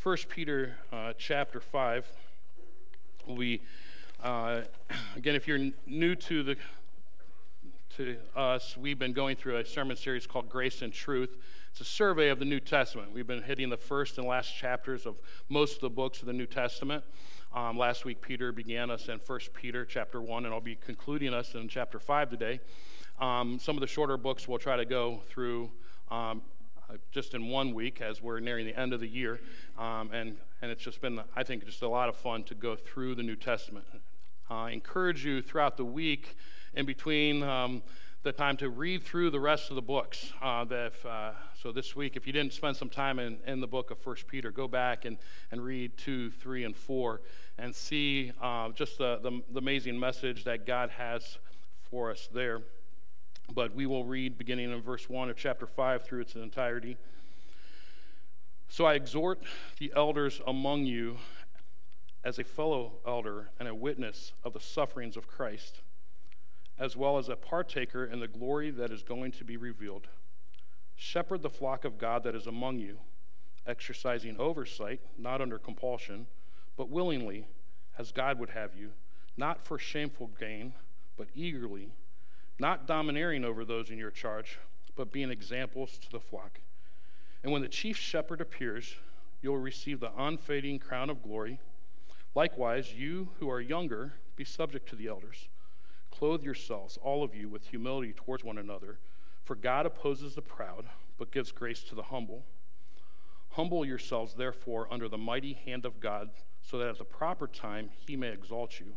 1 Peter uh, chapter 5. We, uh, again, if you're new to, the, to us, we've been going through a sermon series called Grace and Truth. It's a survey of the New Testament. We've been hitting the first and last chapters of most of the books of the New Testament. Um, last week, Peter began us in 1 Peter chapter 1, and I'll be concluding us in chapter 5 today. Um, some of the shorter books we'll try to go through um, just in one week as we're nearing the end of the year. Um, and, and it's just been, I think, just a lot of fun to go through the New Testament. Uh, I encourage you throughout the week, in between um, the time, to read through the rest of the books. Uh, that if, uh, so this week, if you didn't spend some time in, in the book of First Peter, go back and, and read 2, 3, and 4 and see uh, just the, the, the amazing message that God has for us there but we will read beginning in verse 1 of chapter 5 through its entirety. So I exhort the elders among you as a fellow elder and a witness of the sufferings of Christ, as well as a partaker in the glory that is going to be revealed. Shepherd the flock of God that is among you, exercising oversight, not under compulsion, but willingly, as God would have you, not for shameful gain, but eagerly not domineering over those in your charge, but being examples to the flock. And when the chief shepherd appears, you'll receive the unfading crown of glory. Likewise, you who are younger, be subject to the elders. Clothe yourselves, all of you, with humility towards one another, for God opposes the proud, but gives grace to the humble. Humble yourselves, therefore, under the mighty hand of God, so that at the proper time he may exalt you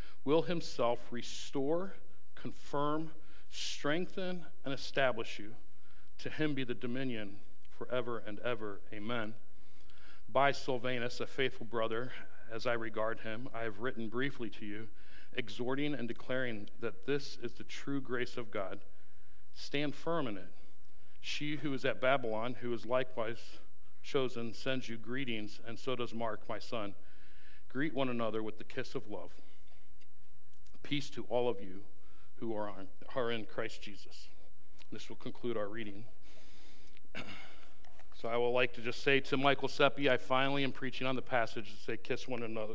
will himself restore, confirm, strengthen, and establish you. To him be the dominion forever and ever. Amen. By Silvanus, a faithful brother, as I regard him, I have written briefly to you, exhorting and declaring that this is the true grace of God. Stand firm in it. She who is at Babylon, who is likewise chosen, sends you greetings, and so does Mark, my son. Greet one another with the kiss of love. Peace to all of you who are, on, are in Christ Jesus. This will conclude our reading. so I would like to just say to Michael Seppi, I finally am preaching on the passage to say, kiss one another,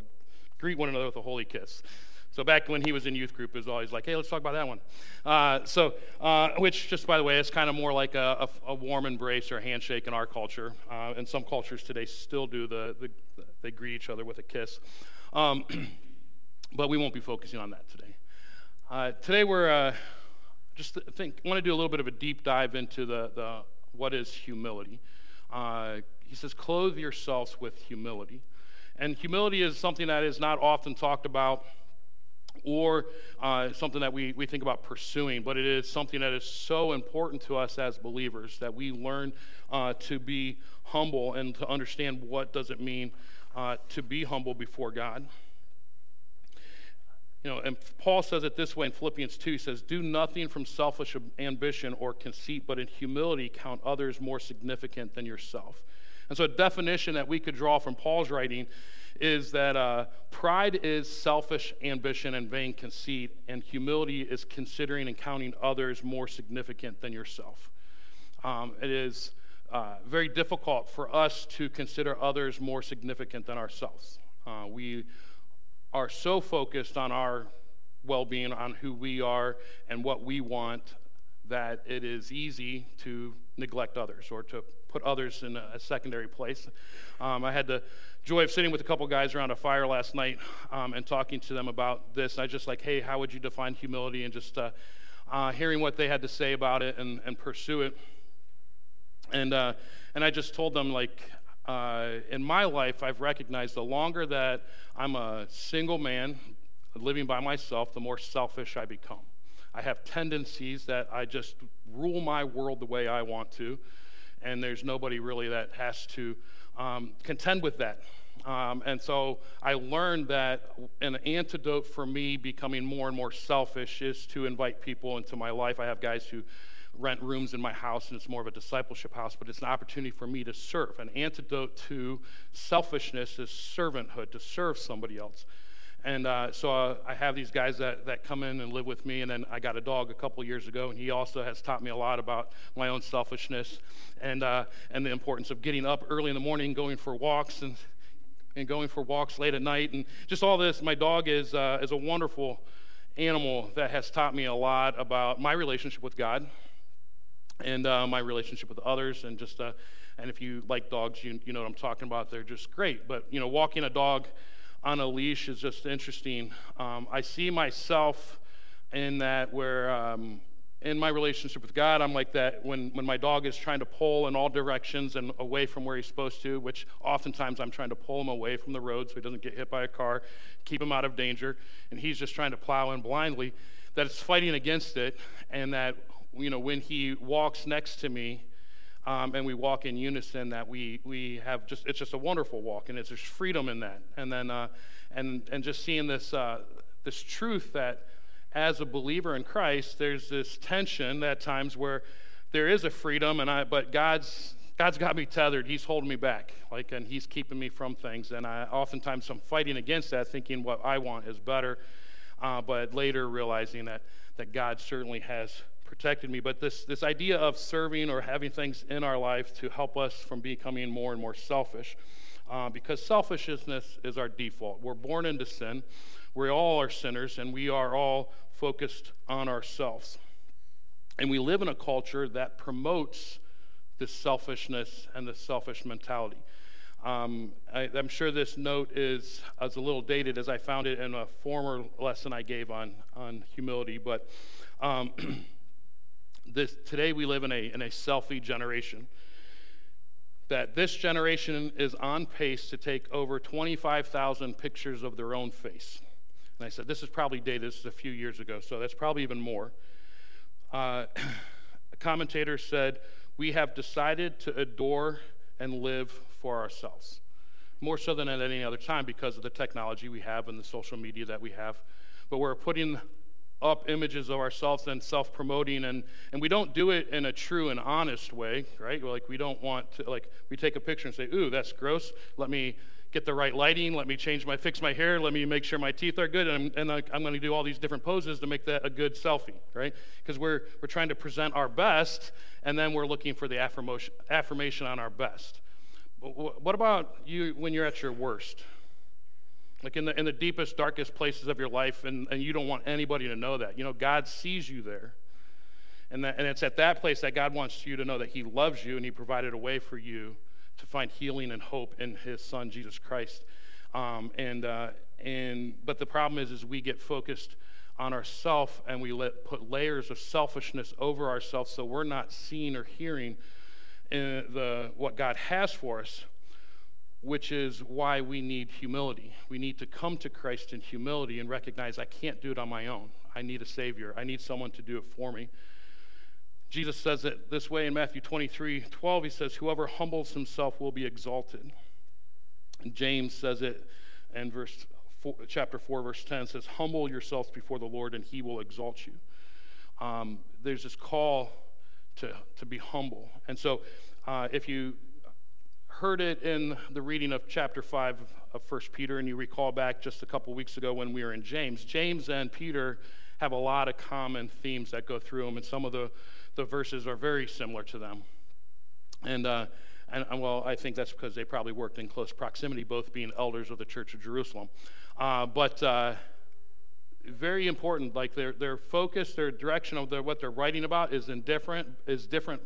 greet one another with a holy kiss. So back when he was in youth group, it was always like, hey, let's talk about that one. Uh, so, uh, which just by the way, is kind of more like a, a, a, warm embrace or handshake in our culture. Uh, and some cultures today still do the, the, they greet each other with a kiss. Um, but we won't be focusing on that today. Uh, today we're uh, just think want to do a little bit of a deep dive into the, the what is humility. Uh, he says, "Clothe yourselves with humility," and humility is something that is not often talked about. Or uh, something that we, we think about pursuing, but it is something that is so important to us as believers that we learn uh, to be humble and to understand what does it mean uh, to be humble before God. You know, and Paul says it this way in Philippians 2. He says, Do nothing from selfish ambition or conceit, but in humility count others more significant than yourself. And so, a definition that we could draw from Paul's writing is that uh, pride is selfish ambition and vain conceit, and humility is considering and counting others more significant than yourself. Um, it is uh, very difficult for us to consider others more significant than ourselves. Uh, we are so focused on our well being, on who we are and what we want, that it is easy to neglect others or to put others in a, secondary place. Um, I had the joy of sitting with a couple guys around a fire last night um, and talking to them about this. And I just like, hey, how would you define humility? And just uh, uh, hearing what they had to say about it and, and pursue it. And, uh, and I just told them, like, uh, in my life, I've recognized the longer that I'm a single man living by myself, the more selfish I become. I have tendencies that I just rule my world the way I want to, and there's nobody really that has to um, contend with that. Um, and so I learned that an antidote for me becoming more and more selfish is to invite people into my life. I have guys who rent rooms in my house, and it's more of a discipleship house, but it's an opportunity for me to serve. An antidote to selfishness is servanthood, to serve somebody else. And uh, so uh, I have these guys that, that come in and live with me. And then I got a dog a couple years ago, and he also has taught me a lot about my own selfishness and, uh, and the importance of getting up early in the morning, going for walks, and, and going for walks late at night. And just all this. My dog is, uh, is a wonderful animal that has taught me a lot about my relationship with God and uh, my relationship with others. And just, uh, and if you like dogs, you, you know what I'm talking about. They're just great. But, you know, walking a dog on a leash is just interesting. Um, I see myself in that where um, in my relationship with God, I'm like that when, when my dog is trying to pull in all directions and away from where he's supposed to, which oftentimes I'm trying to pull him away from the road so he doesn't get hit by a car, keep him out of danger, and he's just trying to plow in blindly, that it's fighting against it, and that, you know, when he walks next to me, um, and we walk in unison that we, we have just it's just a wonderful walk and it's there's freedom in that. And then uh, and and just seeing this uh, this truth that as a believer in Christ there's this tension at times where there is a freedom and I but God's God's got me tethered. He's holding me back like and he's keeping me from things. And I oftentimes I'm fighting against that thinking what I want is better uh, but later realizing that that God certainly has protected me. But this, this idea of serving or having things in our life to help us from becoming more and more selfish, uh, because selfishness is our default. We're born into sin. We all are sinners, and we are all focused on ourselves. And we live in a culture that promotes this selfishness and this selfish mentality. Um, I, am sure this note is, is a little dated as I found it in a former lesson I gave on, on humility, but um, this, today we live in a, in a selfie generation. That this generation is on pace to take over 25,000 pictures of their own face. And I said, this is probably dated, this is a few years ago, so that's probably even more. Uh, a commentator said, We have decided to adore and live for ourselves, more so than at any other time because of the technology we have and the social media that we have. But we're putting up images of ourselves and self promoting, and, and we don't do it in a true and honest way, right? Like, we don't want to, like, we take a picture and say, ooh, that's gross. Let me get the right lighting. Let me change my, fix my hair. Let me make sure my teeth are good. And I'm, and I'm going to do all these different poses to make that a good selfie, right? Because we're, we're trying to present our best, and then we're looking for the affirmation, affirmation on our best. But what about you when you're at your worst? Like in the, in the deepest, darkest places of your life, and, and you don't want anybody to know that. You know, God sees you there. And, that, and it's at that place that God wants you to know that He loves you and He provided a way for you to find healing and hope in His Son, Jesus Christ. Um, and, uh, and, but the problem is, is we get focused on ourself and we let put layers of selfishness over ourselves so we're not seeing or hearing uh, the, what God has for us which is why we need humility. We need to come to Christ in humility and recognize I can't do it on my own. I need a Savior. I need someone to do it for me. Jesus says it this way in Matthew 23 12. He says, Whoever humbles himself will be exalted. And James says it in verse four, chapter 4, verse 10 says, Humble yourselves before the Lord, and he will exalt you. Um, there's this call to, to be humble. And so, uh, if you heard it in the reading of chapter 5 of 1 Peter, and you recall back just a couple weeks ago when we were in James. James and Peter have a lot of common themes that go through them, and some of the, the verses are very similar to them. And, uh, and, well, I think that's because they probably worked in close proximity, both being elders of the Church of Jerusalem. Uh, but uh, very important, like their, their focus, their direction of their, what they're writing about is indifferent, is different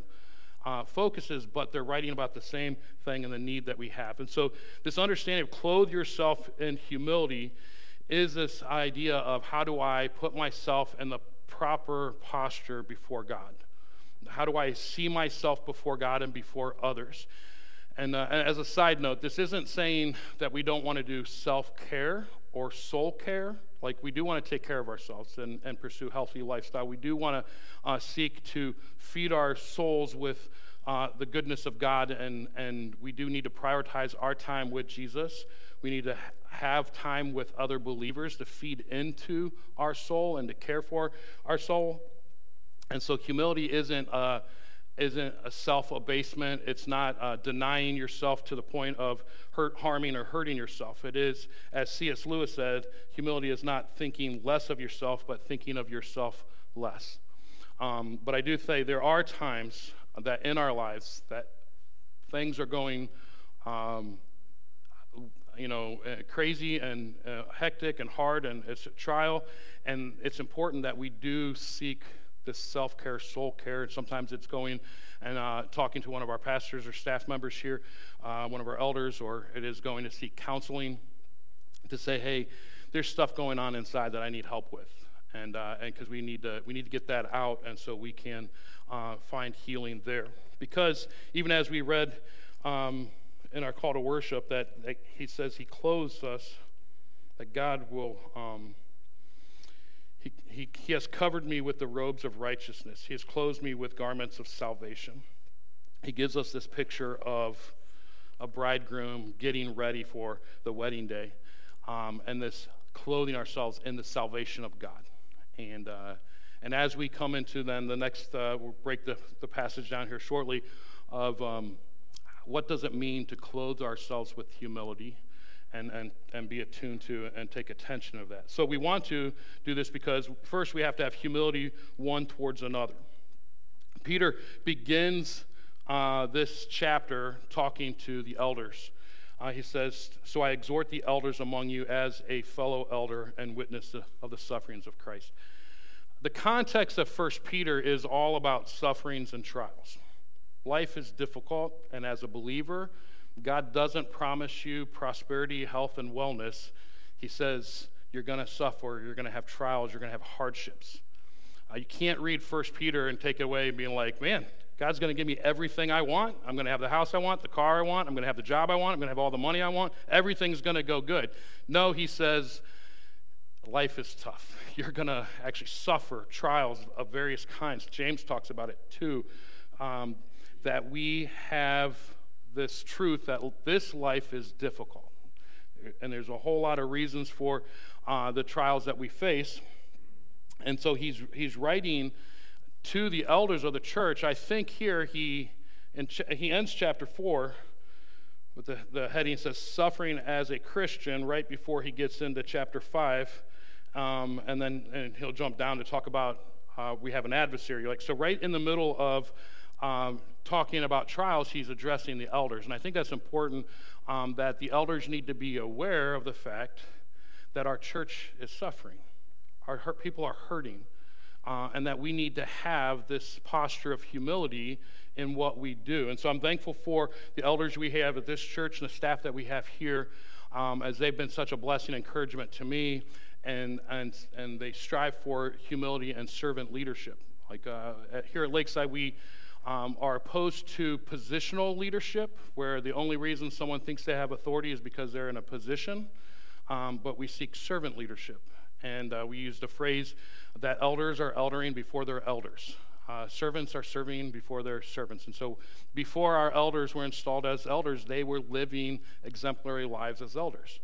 uh, focuses, but they're writing about the same thing and the need that we have. And so, this understanding of clothe yourself in humility is this idea of how do I put myself in the proper posture before God? How do I see myself before God and before others? And uh, as a side note, this isn't saying that we don't want to do self care or soul care. Like, we do want to take care of ourselves and, and pursue healthy lifestyle. We do want to uh, seek to feed our souls with uh, the goodness of God, and, and we do need to prioritize our time with Jesus. We need to have time with other believers to feed into our soul and to care for our soul. And so humility isn't a, isn't a self abasement. It's not uh, denying yourself to the point of hurt, harming, or hurting yourself. It is, as C.S. Lewis said, humility is not thinking less of yourself, but thinking of yourself less. Um, but I do say there are times that in our lives that things are going, um, you know, uh, crazy and uh, hectic and hard, and it's a trial. And it's important that we do seek this self care, soul care. And sometimes it's going and uh, talking to one of our pastors or staff members here, uh, one of our elders, or it is going to seek counseling to say, hey, there's stuff going on inside that I need help with. And because uh, we need to we need to get that out, and so we can uh, find healing there. Because even as we read um, in our call to worship, that, that, He says He clothes us, that God will um, he, he, he has covered me with the robes of righteousness. He has clothed me with garments of salvation. He gives us this picture of a bridegroom getting ready for the wedding day um, and this clothing ourselves in the salvation of God. And, uh, and as we come into then the next, uh, we'll break the, the passage down here shortly of um, what does it mean to clothe ourselves with humility and, and, and be attuned to and take attention of that. So we want to do this because first we have to have humility one towards another. Peter begins uh, this chapter talking to the elders. Uh, he says, So I exhort the elders among you as a fellow elder and witness of the sufferings of Christ. The context of 1 Peter is all about sufferings and trials. Life is difficult, and as a believer, God doesn't promise you prosperity, health, and wellness. He says you're going to suffer, you're going to have trials, you're going to have hardships. Uh, you can't read First Peter and take it away being like, man, God's going to give me everything I want. I'm going to have the house I want, the car I want, I'm going to have the job I want, I'm going to have all the money I want. Everything's going to go good. No, he says, life is tough. You're going to actually suffer trials of various kinds. James talks about it too. Um, that we have this truth that this life is difficult. And there's a whole lot of reasons for uh, the trials that we face. And so he's, he's writing to the elders of the church. I think here he, ch- he ends chapter 4 with the, the heading says suffering as a Christian right before he gets into chapter 5. Um, and then and he'll jump down to talk about uh, we have an adversary. Like so, right in the middle of um, talking about trials, he's addressing the elders. And I think that's important um, that the elders need to be aware of the fact that our church is suffering, our people are hurting, uh, and that we need to have this posture of humility in what we do. And so I'm thankful for the elders we have at this church and the staff that we have here, um, as they've been such a blessing and encouragement to me, and, and, and they strive for humility and servant leadership. Like uh, at, here at Lakeside, we um, are opposed to positional leadership, where the only reason someone thinks they have authority is because they're in a position. Um, but we seek servant leadership. And uh, we use the phrase that elders are eldering before they're elders. Uh, servants are serving before they're servants. And so, before our elders were installed as elders, they were living exemplary lives as elders.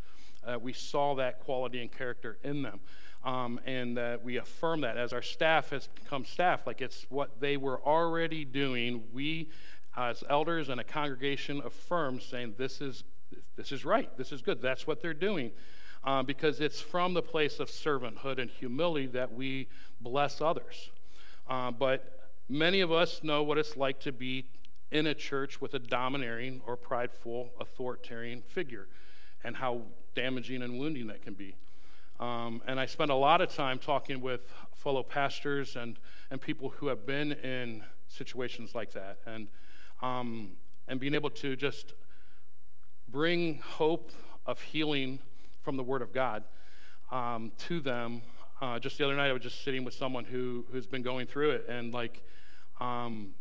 Uh, we saw that quality and character in them um, and we affirm that as our staff has become staff, like it's what they were already doing. We, as elders and a congregation, affirm saying this is this is right, this is good. That's what they're doing, uh, because it's from the place of servanthood and humility that we bless others. Uh, but many of us know what it's like to be in a church with a domineering or prideful authoritarian figure, and how damaging and wounding that can be. Um, and I spend a lot of time talking with fellow pastors and, and people who have been in situations like that and, um, and being able to just bring hope of healing from the Word of God um, to them. Uh, just the other night, I was just sitting with someone who, who's been going through it and like um,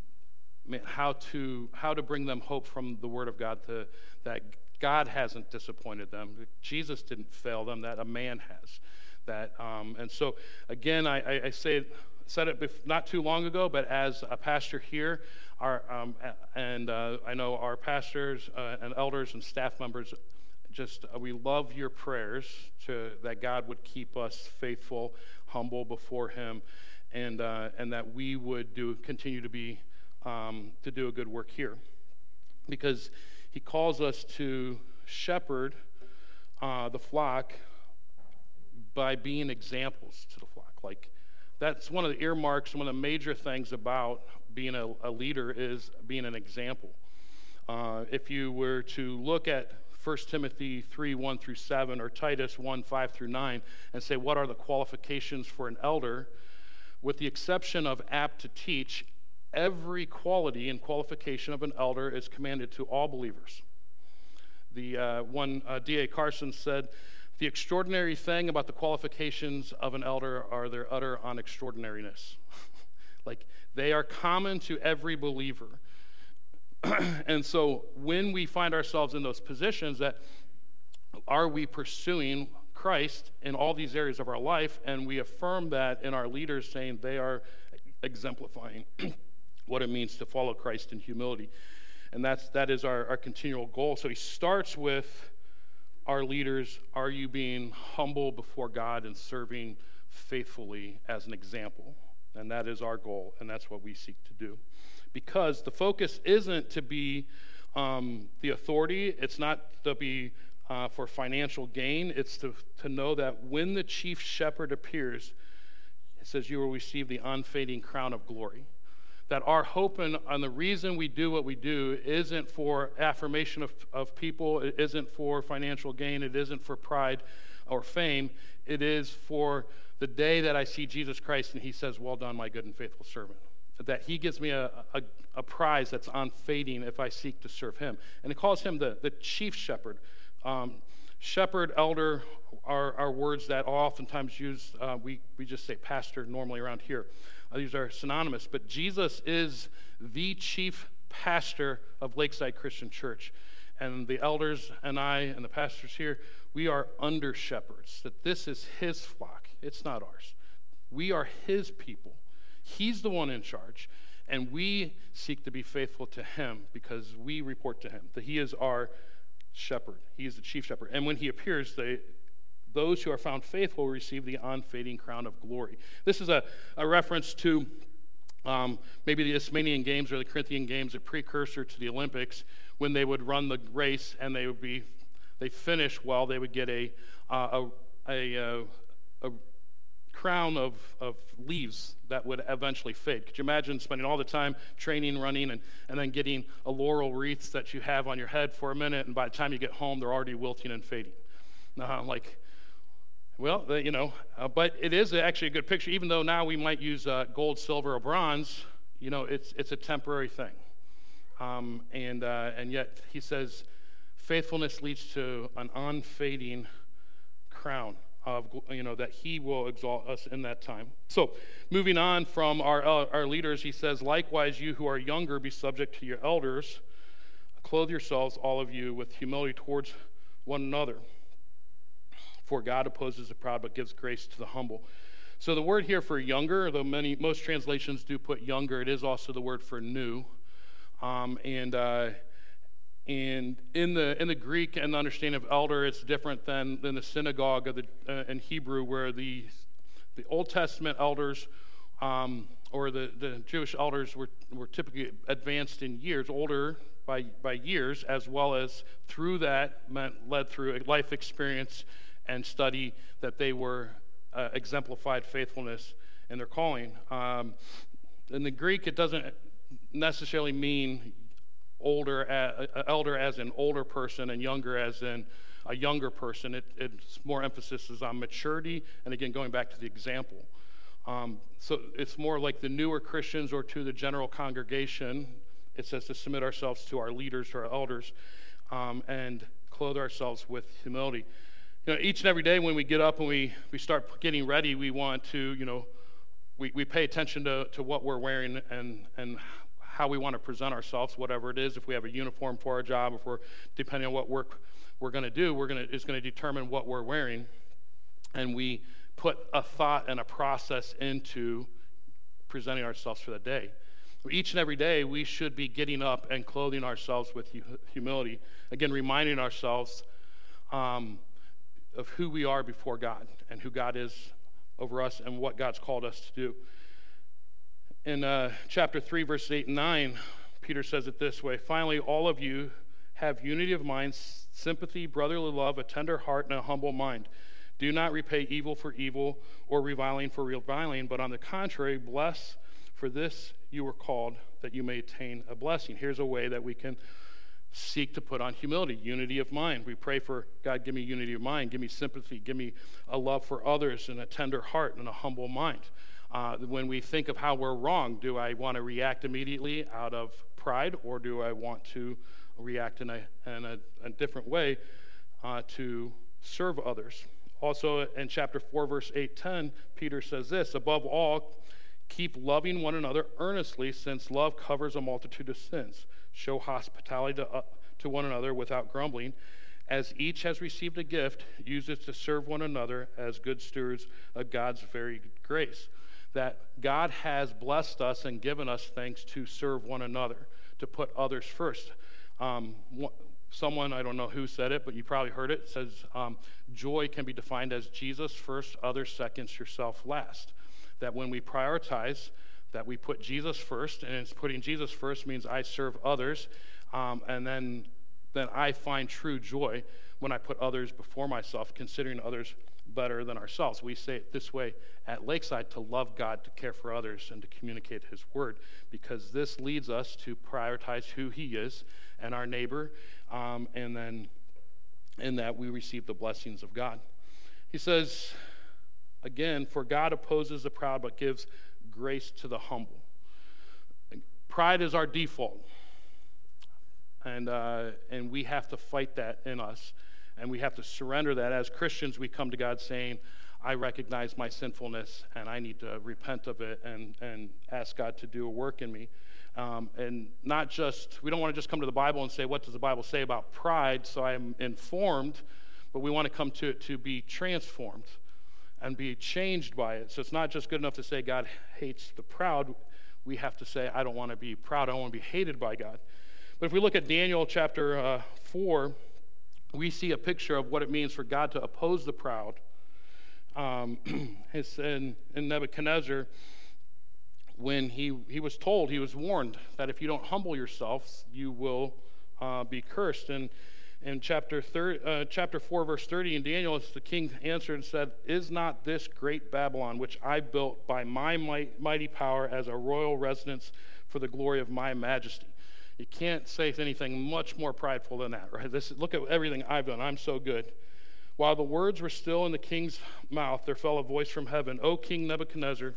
how, to, how to bring them hope from the Word of God to, that God hasn't disappointed them. Jesus didn't fail them, that a man has. That, um, and so, again, I, I, I say, said it bef- not too long ago, but as a pastor here, our, um, and uh, I know our pastors uh, and elders and staff members just uh, we love your prayers to that God would keep us faithful, humble before Him, and uh, and that we would do continue to be um, to do a good work here, because He calls us to shepherd uh, the flock by being examples to the flock. Like that's one of the earmarks, one of the major things about being a, a leader is being an example. Uh, if you were to look at 1 Timothy 3 1 through 7 or Titus 1 5 through 9 and say, What are the qualifications for an elder? With the exception of apt to teach, every quality and qualification of an elder is commanded to all believers. The uh, one uh, D.A. Carson said, The extraordinary thing about the qualifications of an elder are their utter unextraordinariness. like they are common to every believer. and so when we find ourselves in those positions that are we pursuing Christ in all these areas of our life and we affirm that in our leaders saying they are exemplifying what it means to follow Christ in humility. And that's that is our, our continual goal. So he starts with our leaders, are you being humble before God and serving faithfully as an example? And that is our goal, and that's what we seek to do because the focus isn't to be um, the authority, it's not to be uh, for financial gain, it's to, to know that when the chief shepherd appears, it says, You will receive the unfading crown of glory. That our hope and, and the reason we do what we do isn't for affirmation of, of people, it isn't for financial gain, it isn't for pride or fame, it is for the day that I see Jesus Christ and he says, Well done, my good and faithful servant that he gives me a, a, a, prize that's unfading if I seek to serve him. And it calls him the, the chief shepherd. Um, shepherd, elder are, are words that oftentimes used, uh, we, we just say pastor normally around here. Uh, these are synonymous, but Jesus is the chief pastor of Lakeside Christian Church. And the elders and I and the pastors here, we are under shepherds, that this is his flock, it's not ours. We are his people. He's the one in charge, and we seek to be faithful to him because we report to him that he is our shepherd. He is the chief shepherd. And when he appears, they, those who are found faithful receive the unfading crown of glory. This is a, a reference to um, maybe the Isthmian Games or the Corinthian Games, a precursor to the Olympics, when they would run the race and they would be, they finish well, they would get a, uh, a, a, a, a crown of, of leaves that would eventually fade. Could you imagine spending all the time training, running, and, and then getting a laurel wreath that you have on your head for a minute, and by the time you get home, they're already wilting and fading? I'm like, well, you know, uh, but it is actually a good picture, even though now we might use uh, gold, silver, or bronze, you know, it's, it's a temporary thing. Um, and, uh, and yet, he says, faithfulness leads to an unfading crown of you know that he will exalt us in that time. So moving on from our, uh, our leaders he says likewise you who are younger be subject to your elders. Clothe yourselves all of you with humility towards one another for god opposes the proud but gives grace to the humble. So the word here for younger though many most translations do put younger it is also the word for new. Um, and uh, and in the, in the Greek and the understanding of elder, it's different than, than the synagogue of the, uh, in Hebrew, where the, the Old Testament elders um, or the, the Jewish elders were, were typically advanced in years, older by, by years, as well as through that meant led through a life experience and study that they were uh, exemplified faithfulness in their calling. Um, in the Greek, it doesn't necessarily mean older, uh, elder as an older person and younger as in a younger person. It, it's more emphasis is on maturity, and again, going back to the example. Um, so it's more like the newer Christians or to the general congregation. It says to submit ourselves to our leaders, to our elders, um, and clothe ourselves with humility. You know, each and every day when we get up and we, we start getting ready, we want to, you know, we, we pay attention to, to what we're wearing and, and how we want to present ourselves, whatever it is. If we have a uniform for our job, if we're depending on what work we're going to do, we're going to is going to determine what we're wearing, and we put a thought and a process into presenting ourselves for that day. each and every day, we should be getting up and clothing ourselves with humility. Again, reminding ourselves um, of who we are before God and who God is over us and what God's called us to do. In uh, chapter 3, verses 8 and 9, Peter says it this way Finally, all of you have unity of mind, sympathy, brotherly love, a tender heart, and a humble mind. Do not repay evil for evil or reviling for reviling, but on the contrary, bless, for this you were called that you may attain a blessing. Here's a way that we can seek to put on humility, unity of mind. We pray for God, give me unity of mind, give me sympathy, give me a love for others and a tender heart and a humble mind. Uh, when we think of how we're wrong, do I want to react immediately out of pride or do I want to react in a, in a, a different way uh, to serve others? Also, in chapter 4, verse 8 10, Peter says this Above all, keep loving one another earnestly, since love covers a multitude of sins. Show hospitality to, uh, to one another without grumbling. As each has received a gift, use it to serve one another as good stewards of God's very grace. That God has blessed us and given us things to serve one another, to put others first. Um, someone, I don't know who said it, but you probably heard it, says um, joy can be defined as Jesus first, others second, yourself last. That when we prioritize, that we put Jesus first, and it's putting Jesus first means I serve others, um, and then then I find true joy when I put others before myself, considering others better than ourselves. We say it this way at Lakeside to love God, to care for others, and to communicate His word, because this leads us to prioritize who He is and our neighbor, um, and then in that we receive the blessings of God. He says, again, for God opposes the proud but gives grace to the humble. Pride is our default. And, uh, and we have to fight that in us. And we have to surrender that. As Christians, we come to God saying, I recognize my sinfulness and I need to repent of it and, and ask God to do a work in me. Um, and not just, we don't want to just come to the Bible and say, what does the Bible say about pride so I'm informed, but we want to come to it to be transformed and be changed by it. So it's not just good enough to say God hates the proud. We have to say, I don't want to be proud. I don't want to be hated by God. But if we look at Daniel chapter uh, 4, we see a picture of what it means for God to oppose the proud. Um, in, in Nebuchadnezzar, when he, he was told, he was warned that if you don't humble yourselves, you will uh, be cursed. And in chapter, thir- uh, chapter 4, verse 30, in Daniel, it's the king answered and said, Is not this great Babylon, which I built by my might, mighty power as a royal residence for the glory of my majesty? You can't say anything much more prideful than that, right? This, look at everything I've done. I'm so good. While the words were still in the king's mouth, there fell a voice from heaven O King Nebuchadnezzar,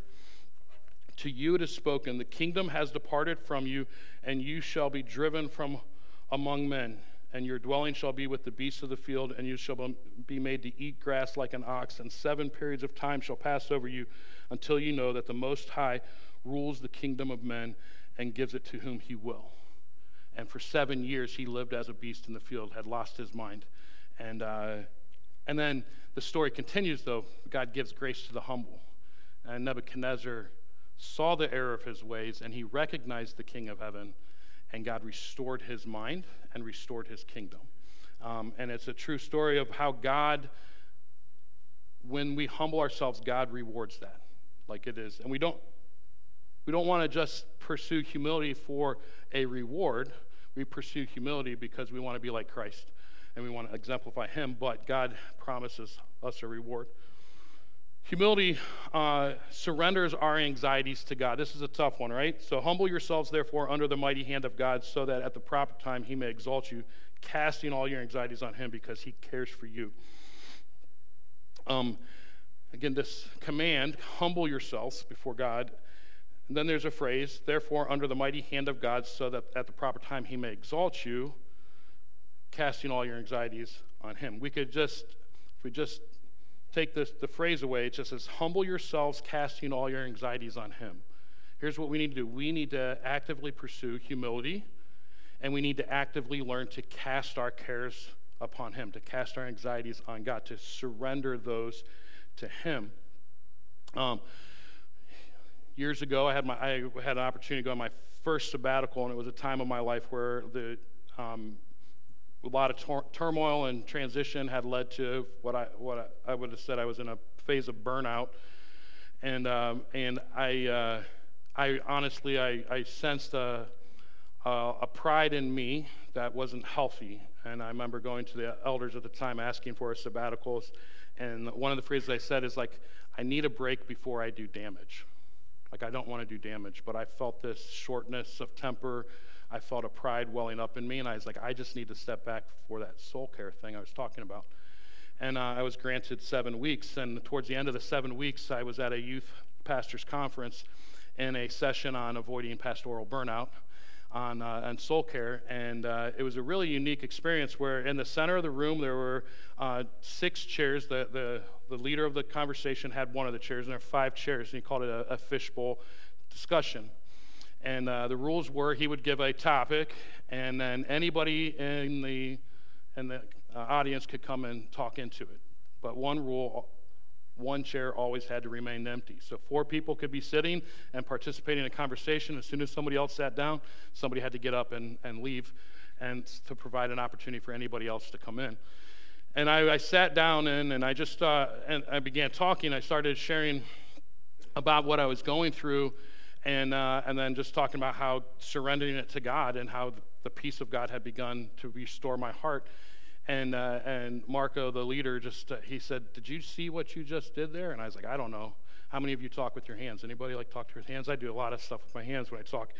to you it is spoken, the kingdom has departed from you, and you shall be driven from among men and your dwelling shall be with the beasts of the field, and you shall be made to eat grass like an ox, and seven periods of time shall pass over you until you know that the Most High rules the kingdom of men and gives it to whom he will. And for seven years he lived as a beast in the field, had lost his mind. And, uh, and then the story continues, though. God gives grace to the humble. And Nebuchadnezzar saw the error of his ways, and he recognized the king of heaven and God restored his mind and restored his kingdom. Um, and it's a true story of how God, when we humble ourselves, God rewards that, like it is. And we don't, we don't want to just pursue humility for a reward. We pursue humility because we want to be like Christ and we want to exemplify Him, but God promises us a reward. Humility uh, surrenders our anxieties to God. This is a tough one, right? So humble yourselves, therefore, under the mighty hand of God, so that at the proper time he may exalt you, casting all your anxieties on him because he cares for you. Um, again, this command, humble yourselves before God. And then there's a phrase, therefore, under the mighty hand of God, so that at the proper time he may exalt you, casting all your anxieties on him. We could just, if we just take this, the phrase away. It just says, Humble yourselves, casting all your anxieties on Him. Here's what we need to do we need to actively pursue humility, and we need to actively learn to cast our cares upon Him, to cast our anxieties on God, to surrender those to Him. Um, years ago, I had, my, I had an opportunity to go on my first sabbatical, and it was a time of my life where the um, a lot of tor- turmoil and transition had led to what I what I, I, would have said I was in a phase of burnout, and um, and I uh, I honestly I, I sensed a, a, a pride in me that wasn't healthy, and I remember going to the elders at the time asking for a sabbaticals, and one of the phrases I said is like I need a break before I do damage. Like, I don't want to do damage, but I felt this shortness of temper. I felt a pride welling up in me, and I was like, I just need to step back for that soul care thing I was talking about. And uh, I was granted seven weeks, and towards the end of the seven weeks, I was at a youth pastors conference in a session on avoiding pastoral burnout on, uh, on soul care. And uh, it was a really unique experience where in the center of the room there were uh, six chairs. The, the, the leader of the conversation had one of the chairs, and there were five chairs, and he called it a, a fishbowl discussion. And uh, the rules were he would give a topic, and then anybody in the, in the uh, audience could come and talk into it. But one rule one chair always had to remain empty. So four people could be sitting and participating in a conversation. As soon as somebody else sat down, somebody had to get up and, and leave and to provide an opportunity for anybody else to come in. And I, I sat down and, and I just uh, and I began talking. I started sharing about what I was going through and, uh, and then just talking about how surrendering it to God and how the peace of God had begun to restore my heart. And, uh, and Marco, the leader, just uh, he said, "Did you see what you just did there?" And I was like, "I don't know." How many of you talk with your hands? Anybody like talk to your hands? I do a lot of stuff with my hands when I talk.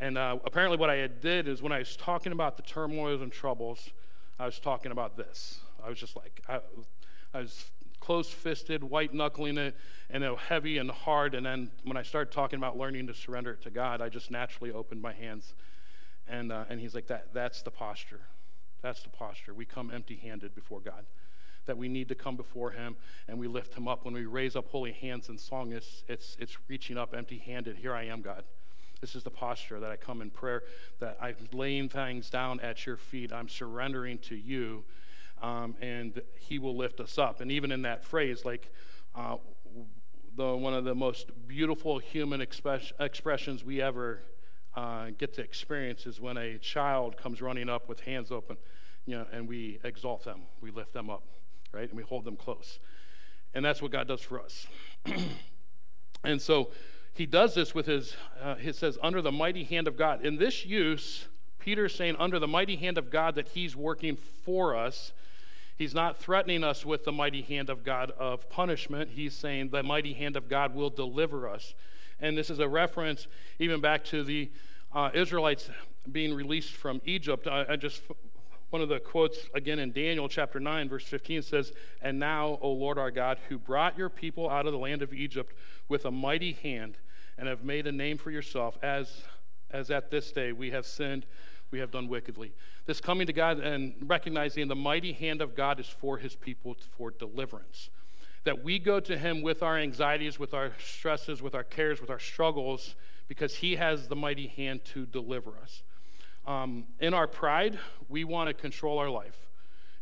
And uh, apparently, what I had did is when I was talking about the turmoils and troubles, I was talking about this. I was just like, I, I was close fisted, white knuckling it, and it was heavy and hard. And then when I started talking about learning to surrender it to God, I just naturally opened my hands. And, uh, and he's like, that, that's the posture. That's the posture. We come empty handed before God. That we need to come before Him and we lift Him up. When we raise up holy hands in song, it's, it's, it's reaching up empty handed. Here I am, God. This is the posture that I come in prayer, that I'm laying things down at your feet. I'm surrendering to you, um, and He will lift us up. And even in that phrase, like uh, the, one of the most beautiful human express, expressions we ever uh, get to experience is when a child comes running up with hands open, you know, and we exalt them, we lift them up, right, and we hold them close, and that's what God does for us. and so he does this with his. Uh, he says under the mighty hand of God. In this use, Peter's saying under the mighty hand of God that he's working for us. He's not threatening us with the mighty hand of God of punishment. He's saying the mighty hand of God will deliver us. And this is a reference even back to the uh, Israelites being released from Egypt. I, I, just, one of the quotes again in Daniel chapter 9, verse 15 says, And now, O Lord our God, who brought your people out of the land of Egypt with a mighty hand and have made a name for yourself, as, as at this day we have sinned, we have done wickedly. This coming to God and recognizing the mighty hand of God is for his people for deliverance that we go to Him with our anxieties, with our stresses, with our cares, with our struggles, because He has the mighty hand to deliver us. Um, in our pride, we want to control our life.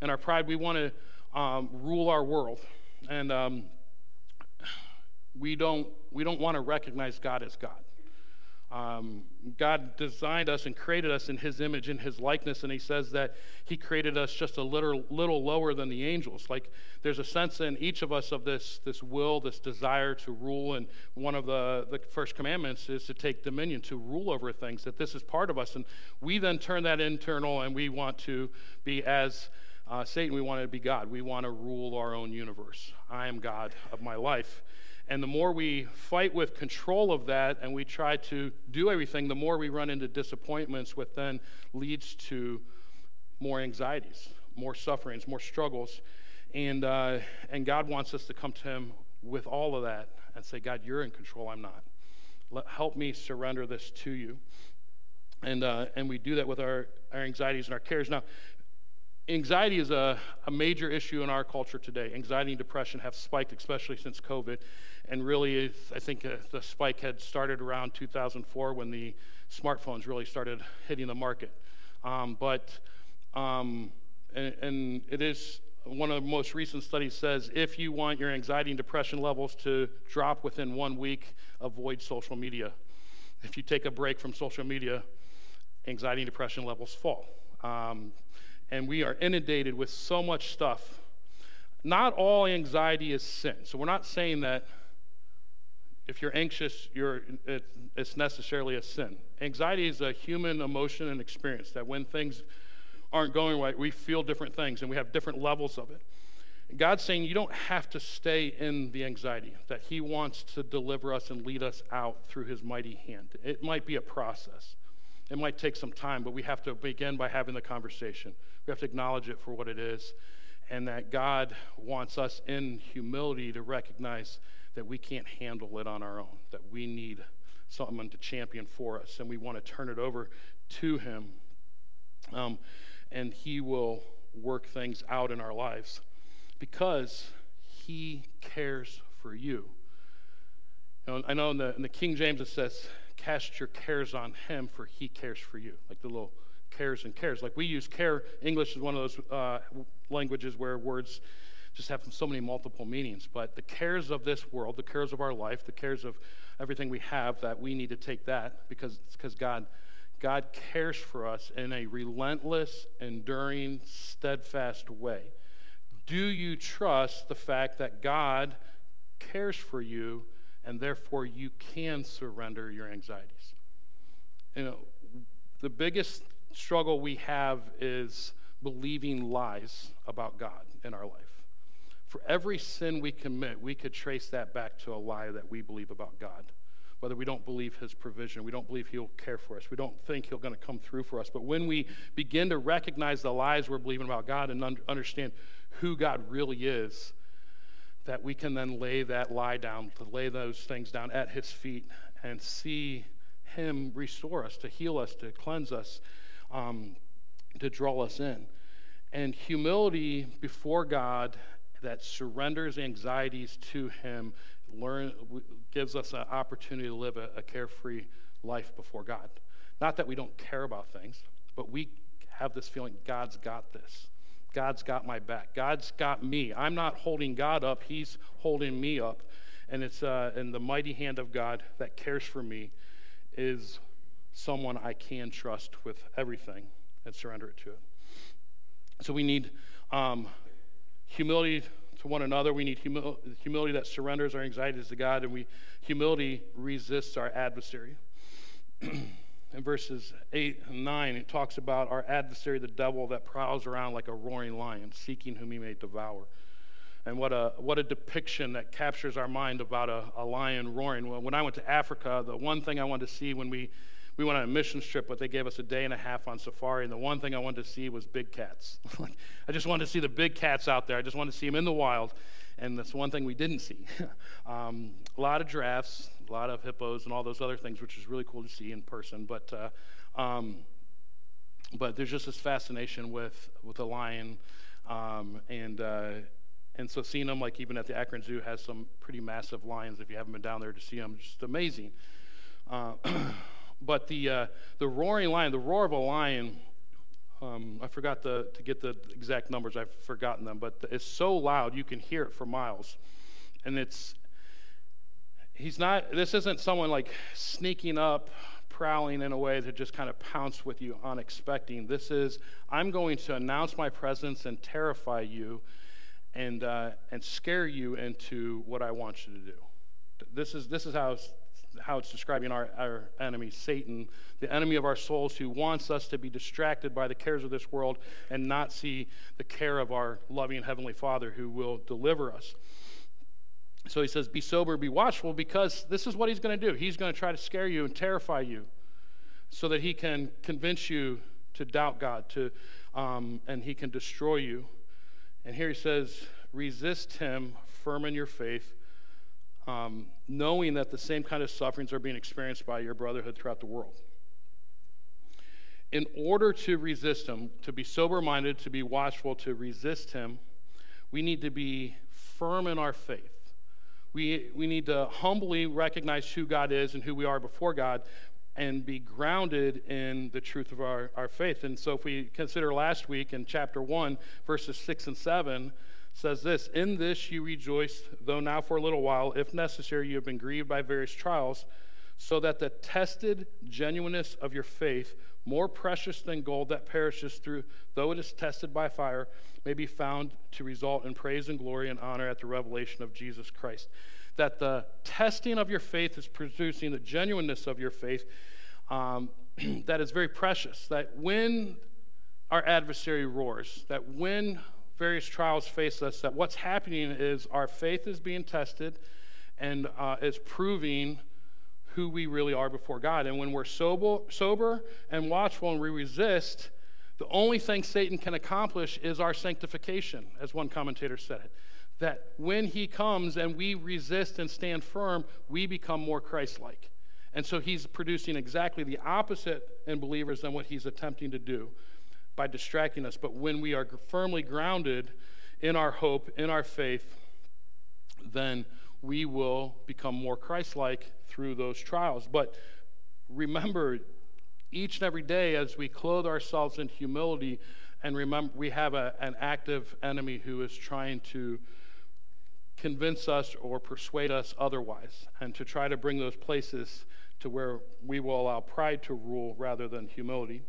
In our pride, we want to um, rule our world. And um, we don't, we don't want to recognize God as God. Um, God designed us and created us in His image, in His likeness, and He says that He created us just a little, little lower than the angels. Like there's a sense in each of us of this, this will, this desire to rule, and one of the, the first commandments is to take dominion, to rule over things, that this is part of us. And we then turn that internal and we want to be as uh, Satan, we want to be God. We want to rule our own universe. I am God of my life. And the more we fight with control of that and we try to do everything, the more we run into disappointments, which then leads to more anxieties, more sufferings, more struggles. And, uh, and God wants us to come to Him with all of that and say, God, you're in control, I'm not. Let, help me surrender this to you. And, uh, and we do that with our, our anxieties and our cares. Now, anxiety is a, a major issue in our culture today. Anxiety and depression have spiked, especially since COVID. And really, I think uh, the spike had started around 2004 when the smartphones really started hitting the market. Um, but, um, and, and it is one of the most recent studies says if you want your anxiety and depression levels to drop within one week, avoid social media. if you take a break from social media, anxiety and depression levels fall. Um, and we are inundated with so much stuff. Not all anxiety is sin. So we're not saying that if you're anxious, you're, it, it's necessarily a sin. Anxiety is a human emotion and experience that when things aren't going right, we feel different things and we have different levels of it. God's saying you don't have to stay in the anxiety, that He wants to deliver us and lead us out through His mighty hand. It might be a process, it might take some time, but we have to begin by having the conversation. We have to acknowledge it for what it is, and that God wants us in humility to recognize that we can't handle it on our own, that we need someone to champion for us, and we want to turn it over to Him. Um, and He will work things out in our lives because He cares for you. you know, I know in the, in the King James it says, Cast your cares on Him, for He cares for you. Like the little cares and cares. Like we use care, English is one of those uh, languages where words just have so many multiple meanings. But the cares of this world, the cares of our life, the cares of everything we have, that we need to take that because because God, God cares for us in a relentless, enduring, steadfast way. Do you trust the fact that God cares for you and therefore you can surrender your anxieties? You know, the biggest struggle we have is believing lies about God in our life. For every sin we commit, we could trace that back to a lie that we believe about God. Whether we don't believe his provision, we don't believe he'll care for us, we don't think he'll going to come through for us. But when we begin to recognize the lies we're believing about God and un- understand who God really is, that we can then lay that lie down, to lay those things down at his feet and see him restore us, to heal us, to cleanse us, um, to draw us in. And humility before God that surrenders anxieties to Him learn, gives us an opportunity to live a, a carefree life before God. Not that we don't care about things, but we have this feeling God's got this. God's got my back. God's got me. I'm not holding God up, He's holding me up. And it's uh, in the mighty hand of God that cares for me is someone I can trust with everything and surrender it to it. So we need um, humility to one another. We need humi- humility that surrenders our anxieties to God, and we humility resists our adversary. In verses 8 and 9, it talks about our adversary, the devil, that prowls around like a roaring lion, seeking whom he may devour. And what a, what a depiction that captures our mind about a, a lion roaring. When I went to Africa, the one thing I wanted to see when we we went on a mission trip, but they gave us a day and a half on safari, and the one thing I wanted to see was big cats. I just wanted to see the big cats out there. I just wanted to see them in the wild, and that's one thing we didn't see. um, a lot of giraffes, a lot of hippos, and all those other things, which is really cool to see in person. But uh, um, but there's just this fascination with with a lion, um, and uh, and so seeing them, like even at the Akron Zoo, has some pretty massive lions. If you haven't been down there to see them, just amazing. Uh, But the, uh, the roaring lion, the roar of a lion, um, I forgot the, to get the exact numbers, I've forgotten them, but it's so loud you can hear it for miles. And it's, he's not, this isn't someone like sneaking up, prowling in a way to just kind of pounce with you unexpecting. This is, I'm going to announce my presence and terrify you and, uh, and scare you into what I want you to do. This is, this is how how it's describing our, our enemy, Satan, the enemy of our souls, who wants us to be distracted by the cares of this world and not see the care of our loving Heavenly Father who will deliver us. So he says, Be sober, be watchful, because this is what he's going to do. He's going to try to scare you and terrify you so that he can convince you to doubt God, to, um, and he can destroy you. And here he says, Resist him, firm in your faith um, knowing that the same kind of sufferings are being experienced by your brotherhood throughout the world. In order to resist him, to be sober minded, to be watchful, to resist him, we need to be firm in our faith. We, we need to humbly recognize who God is and who we are before God and be grounded in the truth of our, our faith. And so, if we consider last week in chapter 1, verses 6 and 7, says this In this you rejoice, though now for a little while, if necessary, you have been grieved by various trials, so that the tested genuineness of your faith, more precious than gold that perishes through, though it is tested by fire, may be found to result in praise and glory and honor at the revelation of Jesus Christ. That the testing of your faith is producing the genuineness of your faith um, that is very precious. That when our adversary roars, that when various trials face us, that what's happening is our faith is being tested and uh, is proving who we really are before God. And when we're sober, sober and watchful and we resist, the only thing Satan can accomplish is our sanctification, as one commentator said it. That when he comes and we resist and stand firm, we become more Christ like. And so he's producing exactly the opposite in believers than what he's attempting to do by distracting us. But when we are firmly grounded in our hope, in our faith, then we will become more Christ like through those trials. But remember, each and every day as we clothe ourselves in humility, and remember, we have a, an active enemy who is trying to convince us or persuade us otherwise, and to try to bring those places to where we will allow pride to rule rather than humility.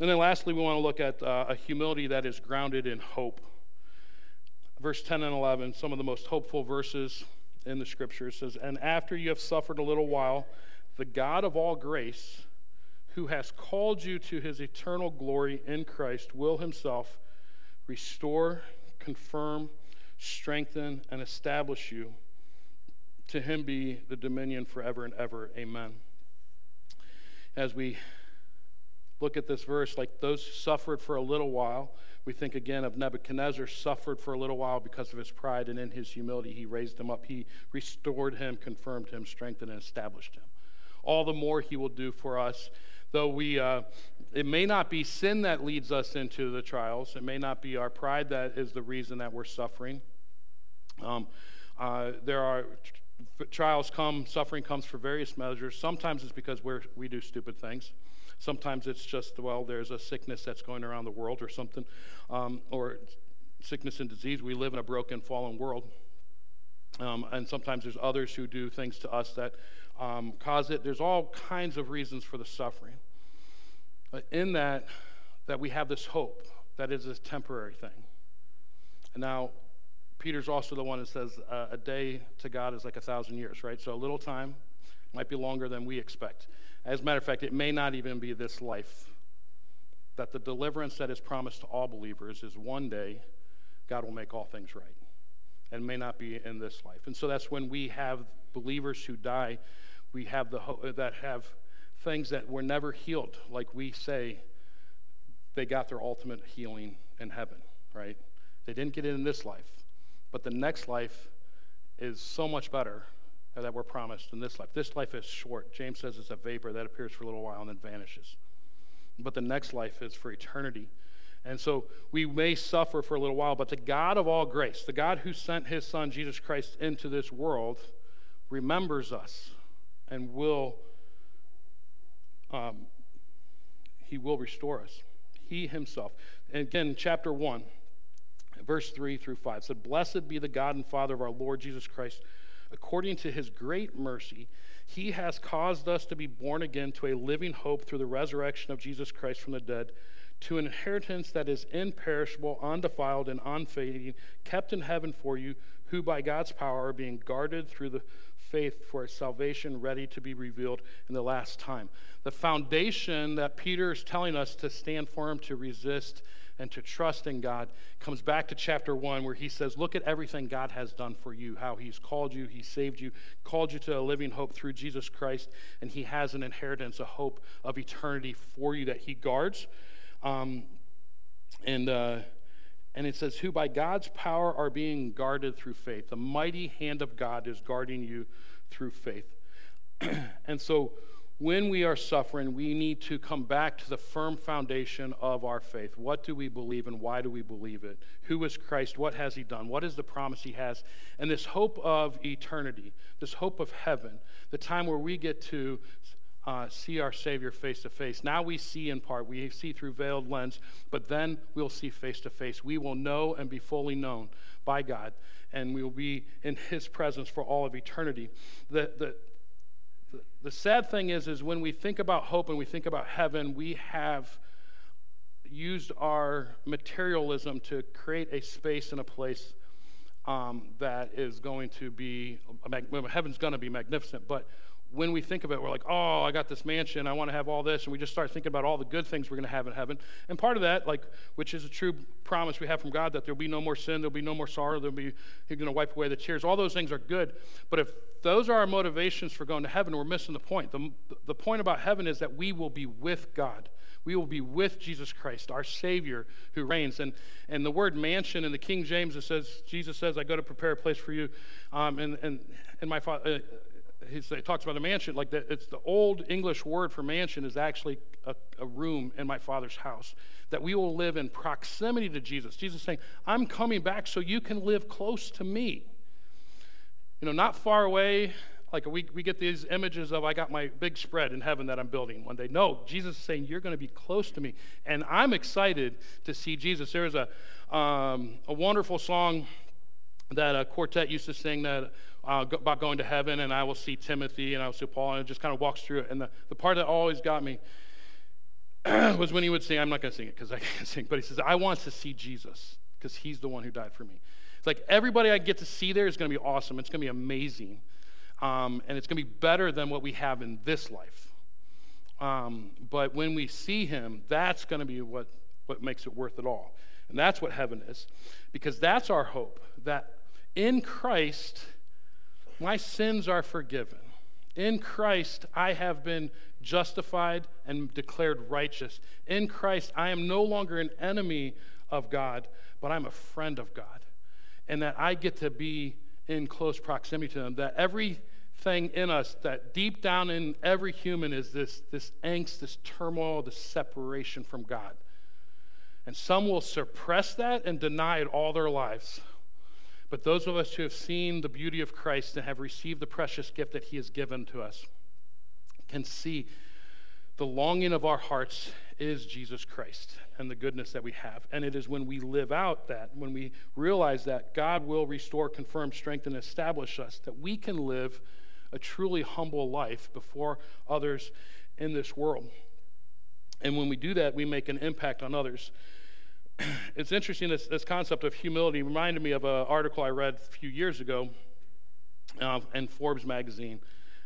And then lastly, we want to look at uh, a humility that is grounded in hope. Verse 10 and 11, some of the most hopeful verses in the scripture says, And after you have suffered a little while, the God of all grace, who has called you to his eternal glory in Christ, will himself restore, confirm, strengthen, and establish you. To him be the dominion forever and ever. Amen. As we look at this verse, like those suffered for a little while, we think again of Nebuchadnezzar suffered for a little while because of his pride, and in his humility, he raised him up. He restored him, confirmed him, strengthened, and established him. All the more he will do for us, though we, uh, it may not be sin that leads us into the trials, it may not be our pride that is the reason that we're suffering. Um, uh, there are trials come, suffering comes for various measures. Sometimes it's because we're, we do stupid things. Sometimes it's just, well, there's a sickness that's going around the world or something, um, or sickness and disease. We live in a broken, fallen world. Um, and sometimes there's others who do things to us that um, cause it. There's all kinds of reasons for the suffering. But in that, that we have this hope that is a temporary thing. And now, Peter's also the one that says uh, a day to God is like a thousand years, right? So a little time might be longer than we expect. As a matter of fact, it may not even be this life. That the deliverance that is promised to all believers is one day God will make all things right. And may not be in this life. And so that's when we have believers who die, we have the ho- that have things that were never healed, like we say they got their ultimate healing in heaven, right? They didn't get it in this life, but the next life is so much better that we're promised in this life. This life is short. James says it's a vapor that appears for a little while and then vanishes. But the next life is for eternity. And so we may suffer for a little while, but the God of all grace, the God who sent his son Jesus Christ into this world, remembers us and will um, he will restore us. He himself. And again, chapter 1, verse 3 through 5 said, Blessed be the God and Father of our Lord Jesus Christ according to his great mercy, he has caused us to be born again to a living hope through the resurrection of Jesus Christ from the dead, to an inheritance that is imperishable, undefiled, and unfading, kept in heaven for you, who by God's power are being guarded through the faith for a salvation ready to be revealed in the last time. The foundation that Peter is telling us to stand firm, to resist, and to trust in God comes back to chapter 1 where he says, Look at everything God has done for you, how he's called you, he saved you, called you to a living hope through Jesus Christ, and he has an inheritance, a hope of eternity for you that he guards. Um, and, uh, and it says, Who by God's power are being guarded through faith. The mighty hand of God is guarding you through faith. and so, when we are suffering, we need to come back to the firm foundation of our faith. What do we believe and why do we believe it? Who is Christ? What has he done? What is the promise he has? And this hope of eternity, this hope of heaven, the time where we get to uh, see our Savior face to face. Now we see in part, we see through veiled lens, but then we'll see face to face. We will know and be fully known by God, and we will be in His presence for all of eternity. The, the, the, sad thing is, is when we think about hope and we think about heaven, we have used our materialism to create a space and a place um, that is going to be, heaven's going to be magnificent, but when we think of it, we're like, oh, I got this mansion, I want to have all this, and we just start thinking about all the good things we're going to have in heaven. And part of that, like, which is a true promise we have from God, that there'll be no more sin, there'll be no more sorrow, there'll be He's going to wipe away the tears. All those things are good. But if those are our motivations for going to heaven, we're missing the point. The, the point about heaven is that we will be with God. We will be with Jesus Christ, our Savior who reigns. And, and the word mansion in the King James, it says, Jesus says, I go to prepare a place for you. Um, and, and, and my father. Uh, he talks about a mansion, like that, it's the old English word for mansion is actually a, a, room in my father's house. That we will live in proximity to Jesus. Jesus saying, I'm coming back so you can live close to me. You know, not far away. Like we, we get these images of I got my big spread in heaven that I'm building one day. No, Jesus is saying you're going to be close to me. And I'm excited to see Jesus. There's a, um, a wonderful song that a quartet used to sing that uh, about going to heaven, and I will see Timothy, and I will see Paul, and it just kind of walks through it. And the, the part that always got me was when he would sing, I'm not going to sing it because I can't sing, but he says, I want to see Jesus because he's the one who died for me. It's like everybody I get to see there is going to be awesome. It's going to be amazing. Um, and it's going to be better than what we have in this life. Um, but when we see him, that's going to be what, what makes it worth it all. And that's what heaven is. Because that's our hope that in Christ, my sins are forgiven. In Christ, I have been justified and declared righteous. In Christ, I am no longer an enemy of God, but I'm a friend of God. And that I get to be in close proximity to Him. That everything in us, that deep down in every human is this, this angst, this turmoil, this separation from God. And some will suppress that and deny it all their lives. But those of us who have seen the beauty of Christ and have received the precious gift that He has given to us can see the longing of our hearts is Jesus Christ and the goodness that we have. And it is when we live out that, when we realize that, God will restore, confirm, strengthen, and establish us, that we can live a truly humble life before others in this world. And when we do that, we make an impact on others. it's interesting, this, this concept of humility reminded me of an article I read a few years ago uh, in Forbes magazine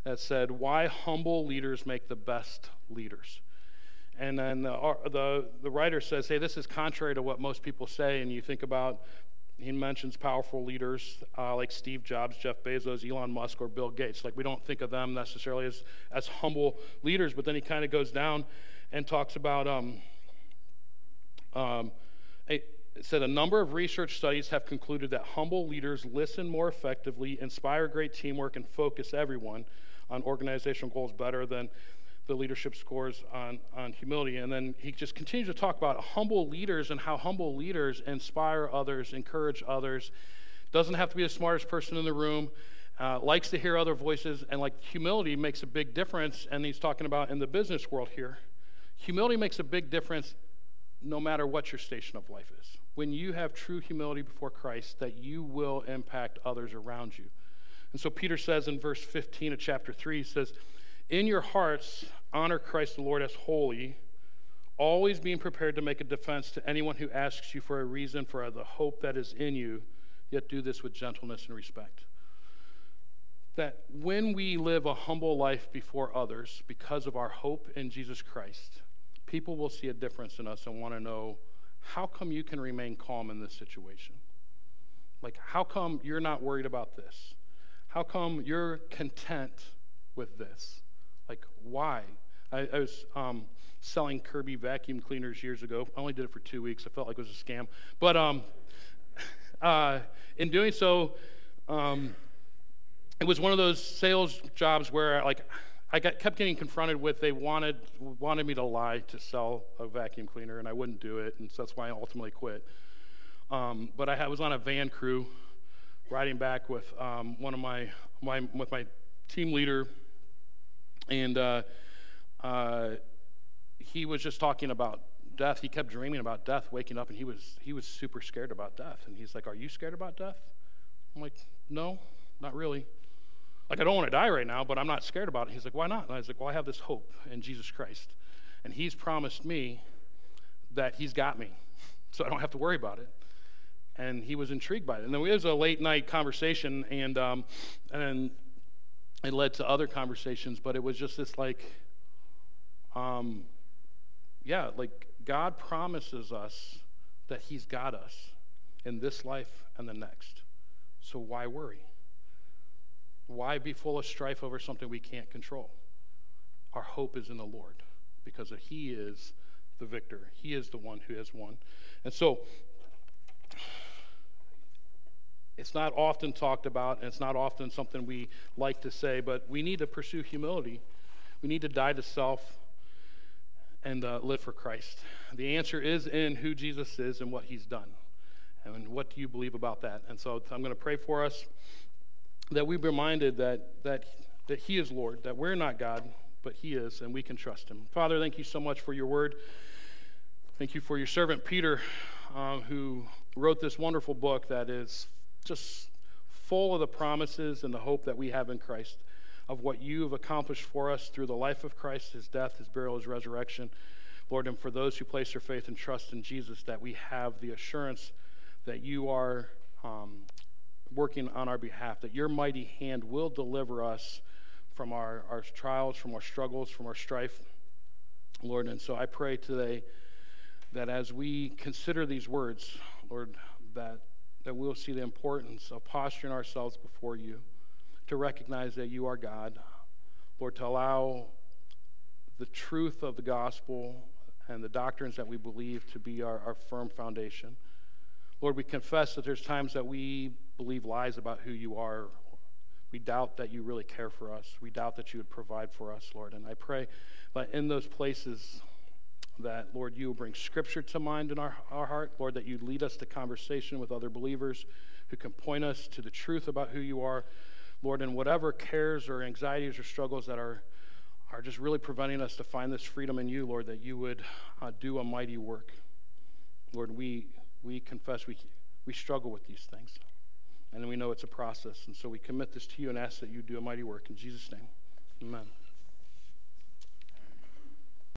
that said, Why Humble Leaders Make the Best Leaders. And then the, the, the writer says, Hey, this is contrary to what most people say. And you think about, he mentions powerful leaders uh, like Steve Jobs, Jeff Bezos, Elon Musk, or Bill Gates. Like, we don't think of them necessarily as, as humble leaders, but then he kind of goes down and talks about. Um, um, it said a number of research studies have concluded that humble leaders listen more effectively, inspire great teamwork, and focus everyone on organizational goals better than the leadership scores on, on humility. And then he just continues to talk about humble leaders and how humble leaders inspire others, encourage others. Doesn't have to be the smartest person in the room. Uh, likes to hear other voices, and like humility makes a big difference. And he's talking about in the business world here. Humility makes a big difference no matter what your station of life is. When you have true humility before Christ, that you will impact others around you. And so Peter says in verse 15 of chapter 3, he says, In your hearts, honor Christ the Lord as holy, always being prepared to make a defense to anyone who asks you for a reason for the hope that is in you, yet do this with gentleness and respect. That when we live a humble life before others because of our hope in Jesus Christ, people will see a difference in us and want to know how come you can remain calm in this situation? Like, how come you're not worried about this? How come you're content with this? Like, why? I, I was um, selling Kirby vacuum cleaners years ago. I only did it for two weeks. I felt like it was a scam. But um, uh, in doing so, um, it was one of those sales jobs where, like, I got, kept getting confronted with they wanted wanted me to lie to sell a vacuum cleaner, and I wouldn't do it, and so that's why I ultimately quit. Um, but I was on a van crew, riding back with um, one of my, my with my team leader, and uh, uh, he was just talking about death. He kept dreaming about death, waking up, and he was he was super scared about death. And he's like, "Are you scared about death?" I'm like, "No, not really." Like, I don't want to die right now, but I'm not scared about it. He's like, Why not? And I was like, Well, I have this hope in Jesus Christ. And He's promised me that He's got me, so I don't have to worry about it. And he was intrigued by it. And then it was a late night conversation, and, um, and it led to other conversations, but it was just this like, um, yeah, like God promises us that He's got us in this life and the next. So why worry? Why be full of strife over something we can't control? Our hope is in the Lord because He is the victor, He is the one who has won. And so, it's not often talked about, and it's not often something we like to say, but we need to pursue humility. We need to die to self and uh, live for Christ. The answer is in who Jesus is and what he's done. And what do you believe about that? And so I'm going to pray for us that we be reminded that, that, that he is Lord, that we're not God, but he is, and we can trust him. Father, thank you so much for your word. Thank you for your servant Peter, uh, who wrote this wonderful book that is just full of the promises and the hope that we have in Christ of what you have accomplished for us through the life of Christ, his death, his burial, his resurrection. Lord, and for those who place their faith and trust in Jesus, that we have the assurance that you are um, working on our behalf, that your mighty hand will deliver us from our, our trials, from our struggles, from our strife, Lord. And so I pray today that as we consider these words, Lord, that, that we'll see the importance of posturing ourselves before you to recognize that you are God. Lord, to allow the truth of the gospel and the doctrines that we believe to be our, our firm foundation. Lord, we confess that there's times that we believe lies about who you are. We doubt that you really care for us. We doubt that you would provide for us, Lord. And I pray that in those places, that, Lord, you will bring scripture to mind in our, our heart. Lord, that you lead us to conversation with other believers who can point us to the truth about who you are. Lord, in whatever cares or anxieties or struggles that are, are just really preventing us to find this freedom in you, Lord, that you would uh, do a mighty work. Lord, we, we confess we, we struggle with these things. And we know it's a process. And so we commit this to you and ask that you do a mighty work. In Jesus' name, amen.